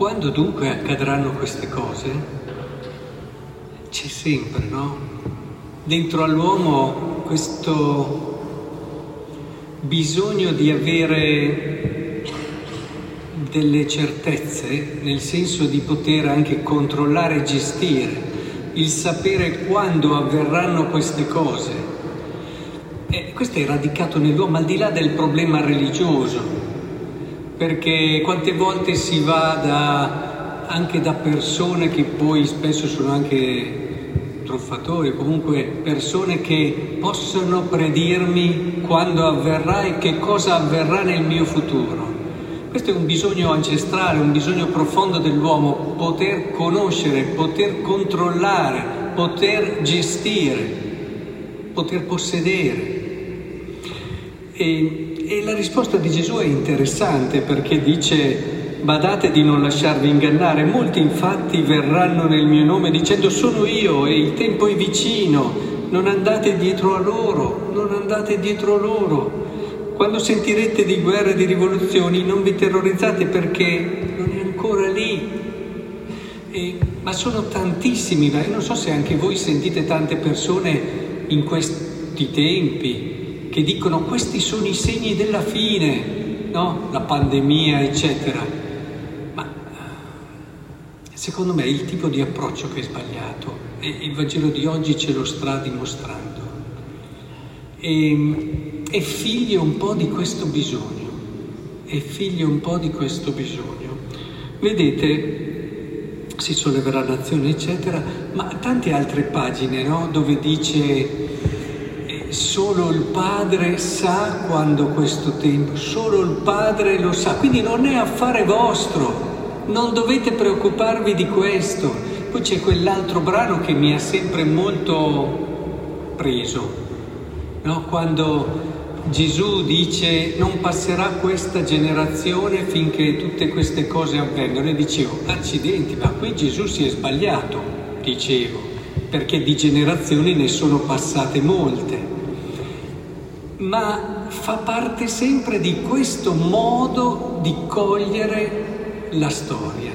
Quando dunque accadranno queste cose, c'è sempre, no? Dentro all'uomo questo bisogno di avere delle certezze, nel senso di poter anche controllare e gestire, il sapere quando avverranno queste cose. E questo è radicato nell'uomo al di là del problema religioso, perché quante volte si va da, anche da persone che poi spesso sono anche truffatori, comunque persone che possono predirmi quando avverrà e che cosa avverrà nel mio futuro. Questo è un bisogno ancestrale, un bisogno profondo dell'uomo, poter conoscere, poter controllare, poter gestire, poter possedere. E e la risposta di Gesù è interessante perché dice badate di non lasciarvi ingannare, molti infatti verranno nel mio nome dicendo sono io e il tempo è vicino, non andate dietro a loro, non andate dietro a lro Quando sentirete di guerre e di rivoluzioni non vi terrorizzate perché non è ancora lì. E, ma sono tantissimi, io non so se anche voi sentite tante persone in questi tempi che dicono questi sono i segni della fine, no? la pandemia, eccetera. Ma secondo me è il tipo di approccio che è sbagliato e il Vangelo di oggi ce lo sta dimostrando. E, è figlio un po' di questo bisogno, è figlio un po' di questo bisogno. Vedete, si solleverà l'azione, eccetera, ma tante altre pagine no? dove dice solo il Padre sa quando questo tempo, solo il Padre lo sa, quindi non è affare vostro, non dovete preoccuparvi di questo. Poi c'è quell'altro brano che mi ha sempre molto preso, no? quando Gesù dice non passerà questa generazione finché tutte queste cose avvengano e dicevo accidenti, ma qui Gesù si è sbagliato, dicevo, perché di generazioni ne sono passate molte ma fa parte sempre di questo modo di cogliere la storia.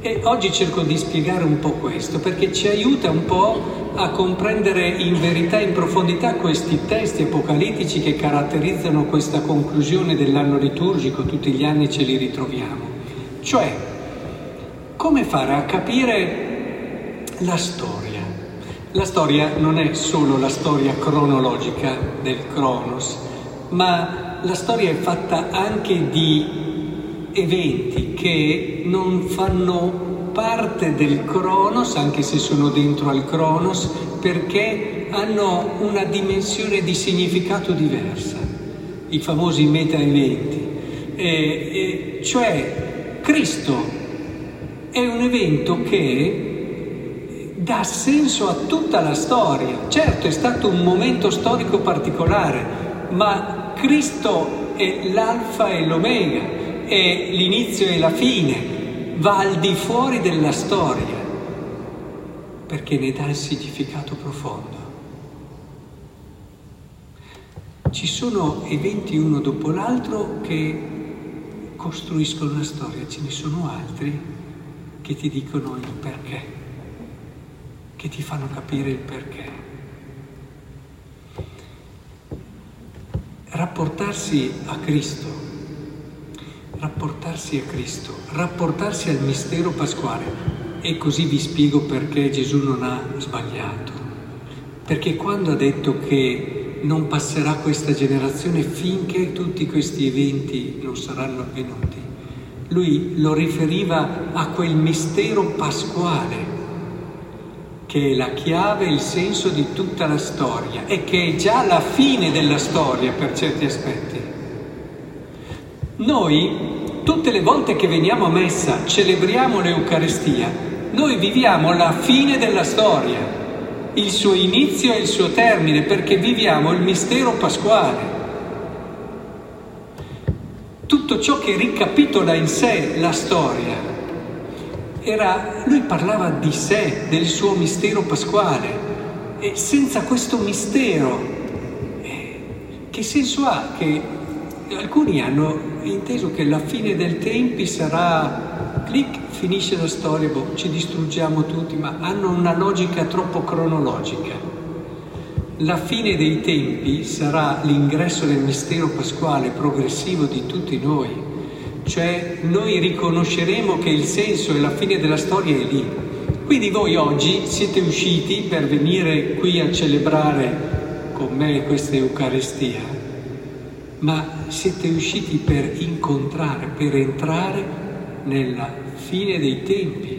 E oggi cerco di spiegare un po' questo perché ci aiuta un po' a comprendere in verità e in profondità questi testi apocalittici che caratterizzano questa conclusione dell'anno liturgico, tutti gli anni ce li ritroviamo. Cioè, come fare a capire la storia? La storia non è solo la storia cronologica del Cronos, ma la storia è fatta anche di eventi che non fanno parte del Cronos, anche se sono dentro al Cronos, perché hanno una dimensione di significato diversa, i famosi meta-eventi. E, e, cioè Cristo è un evento che dà senso a tutta la storia. Certo è stato un momento storico particolare, ma Cristo è l'alfa e l'omega, è l'inizio e la fine, va al di fuori della storia, perché ne dà il significato profondo. Ci sono eventi uno dopo l'altro che costruiscono la storia, ce ne sono altri che ti dicono il perché che ti fanno capire il perché. Rapportarsi a Cristo, rapportarsi a Cristo, rapportarsi al mistero pasquale. E così vi spiego perché Gesù non ha sbagliato. Perché quando ha detto che non passerà questa generazione finché tutti questi eventi non saranno avvenuti, lui lo riferiva a quel mistero pasquale che è la chiave il senso di tutta la storia e che è già la fine della storia per certi aspetti. Noi, tutte le volte che veniamo a messa, celebriamo l'Eucarestia, noi viviamo la fine della storia, il suo inizio e il suo termine, perché viviamo il mistero pasquale. Tutto ciò che ricapitola in sé la storia era, lui parlava di sé, del suo mistero pasquale e senza questo mistero, eh, che senso ha? Che alcuni hanno inteso che la fine del tempi sarà clic, finisce la storia, boh, ci distruggiamo tutti, ma hanno una logica troppo cronologica. La fine dei tempi sarà l'ingresso del mistero pasquale progressivo di tutti noi, cioè noi riconosceremo che il senso e la fine della storia è lì. Quindi voi oggi siete usciti per venire qui a celebrare con me questa Eucaristia, ma siete usciti per incontrare, per entrare nella fine dei tempi,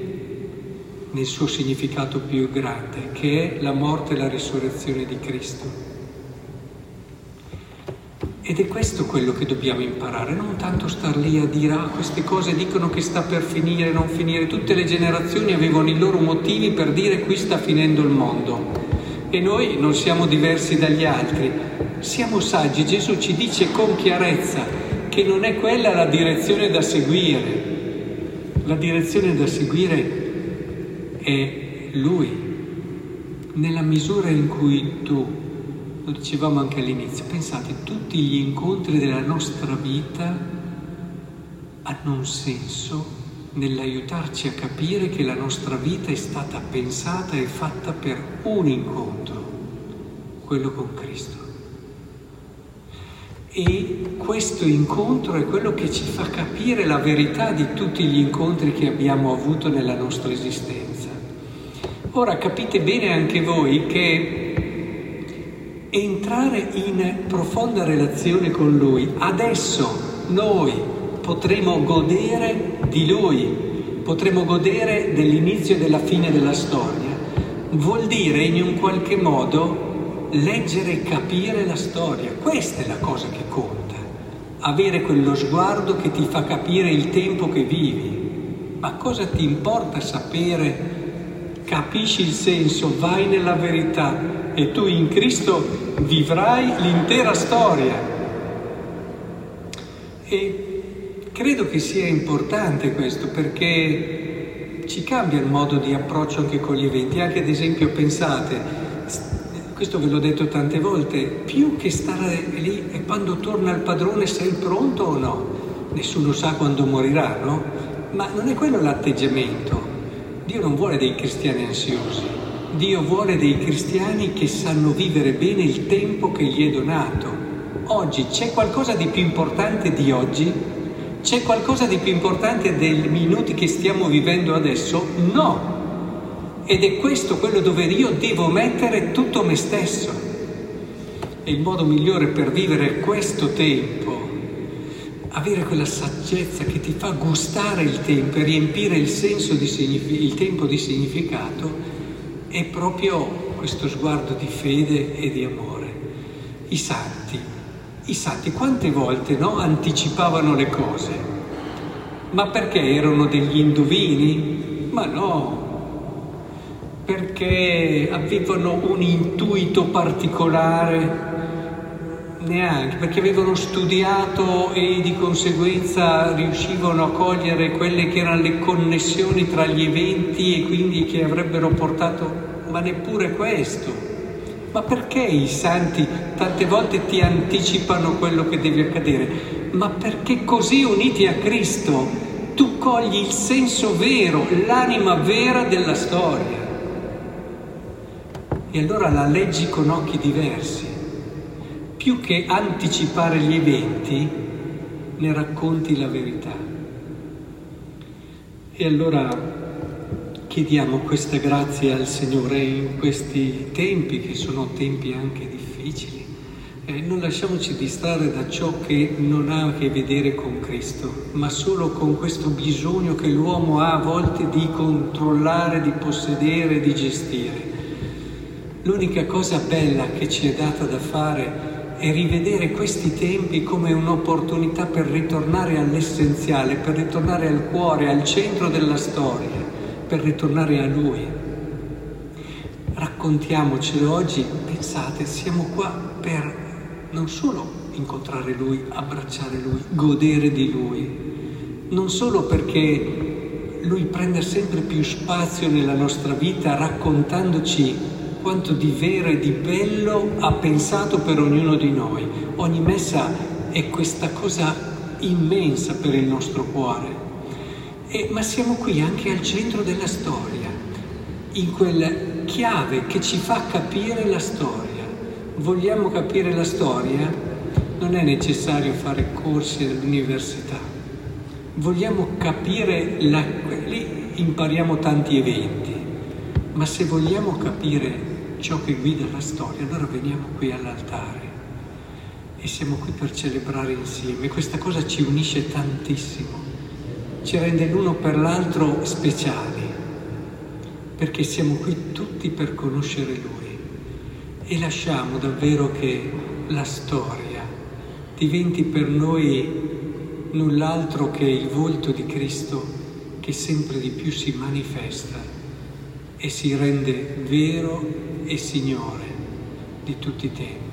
nel suo significato più grande, che è la morte e la risurrezione di Cristo. Ed è questo quello che dobbiamo imparare, non tanto star lì a dire ah queste cose dicono che sta per finire, non finire. Tutte le generazioni avevano i loro motivi per dire qui sta finendo il mondo. E noi non siamo diversi dagli altri, siamo saggi. Gesù ci dice con chiarezza che non è quella la direzione da seguire, la direzione da seguire è Lui, nella misura in cui tu, lo dicevamo anche all'inizio, pensate, tutti gli incontri della nostra vita hanno un senso nell'aiutarci a capire che la nostra vita è stata pensata e fatta per un incontro, quello con Cristo. E questo incontro è quello che ci fa capire la verità di tutti gli incontri che abbiamo avuto nella nostra esistenza. Ora capite bene anche voi che entrare in profonda relazione con Lui, adesso noi potremo godere di Lui, potremo godere dell'inizio e della fine della storia, vuol dire in un qualche modo leggere e capire la storia. Questa è la cosa che conta. Avere quello sguardo che ti fa capire il tempo che vivi. Ma cosa ti importa sapere? Capisci il senso, vai nella verità e tu in Cristo vivrai l'intera storia. E credo che sia importante questo perché ci cambia il modo di approccio anche con gli eventi. Anche ad esempio pensate, questo ve l'ho detto tante volte, più che stare lì e quando torna il padrone sei pronto o no? Nessuno sa quando morirà, no? Ma non è quello l'atteggiamento. Dio non vuole dei cristiani ansiosi, Dio vuole dei cristiani che sanno vivere bene il tempo che gli è donato. Oggi c'è qualcosa di più importante di oggi? C'è qualcosa di più importante dei minuti che stiamo vivendo adesso? No, ed è questo quello dove io devo mettere tutto me stesso. E il modo migliore per vivere questo tempo, avere quella saggezza che ti fa gustare il tempo e riempire il, signifi- il tempo di significato, è proprio questo sguardo di fede e di amore. I santi, i santi quante volte no, anticipavano le cose? Ma perché erano degli indovini? Ma no, perché avevano un intuito particolare, neanche, perché avevano studiato e di conseguenza riuscivano a cogliere quelle che erano le connessioni tra gli eventi e quindi che avrebbero portato, ma neppure questo. Ma perché i santi tante volte ti anticipano quello che deve accadere? Ma perché così uniti a Cristo tu cogli il senso vero, l'anima vera della storia e allora la leggi con occhi diversi. Più che anticipare gli eventi, ne racconti la verità. E allora chiediamo questa grazia al Signore in questi tempi, che sono tempi anche difficili. Eh, non lasciamoci distrarre da ciò che non ha a che vedere con Cristo, ma solo con questo bisogno che l'uomo ha a volte di controllare, di possedere, di gestire. L'unica cosa bella che ci è data da fare è rivedere questi tempi come un'opportunità per ritornare all'essenziale, per ritornare al cuore, al centro della storia, per ritornare a Lui. Raccontiamocelo oggi, pensate, siamo qua per non solo incontrare Lui, abbracciare Lui, godere di Lui, non solo perché Lui prende sempre più spazio nella nostra vita raccontandoci quanto di vero e di bello ha pensato per ognuno di noi. Ogni messa è questa cosa immensa per il nostro cuore. E, ma siamo qui anche al centro della storia, in quella chiave che ci fa capire la storia. Vogliamo capire la storia? Non è necessario fare corsi all'università. Vogliamo capire la... lì impariamo tanti eventi, ma se vogliamo capire ciò che guida la storia, allora veniamo qui all'altare e siamo qui per celebrare insieme. Questa cosa ci unisce tantissimo, ci rende l'uno per l'altro speciali, perché siamo qui tutti per conoscere Lui e lasciamo davvero che la storia diventi per noi null'altro che il volto di Cristo che sempre di più si manifesta e si rende vero e Signore di tutti i tempi.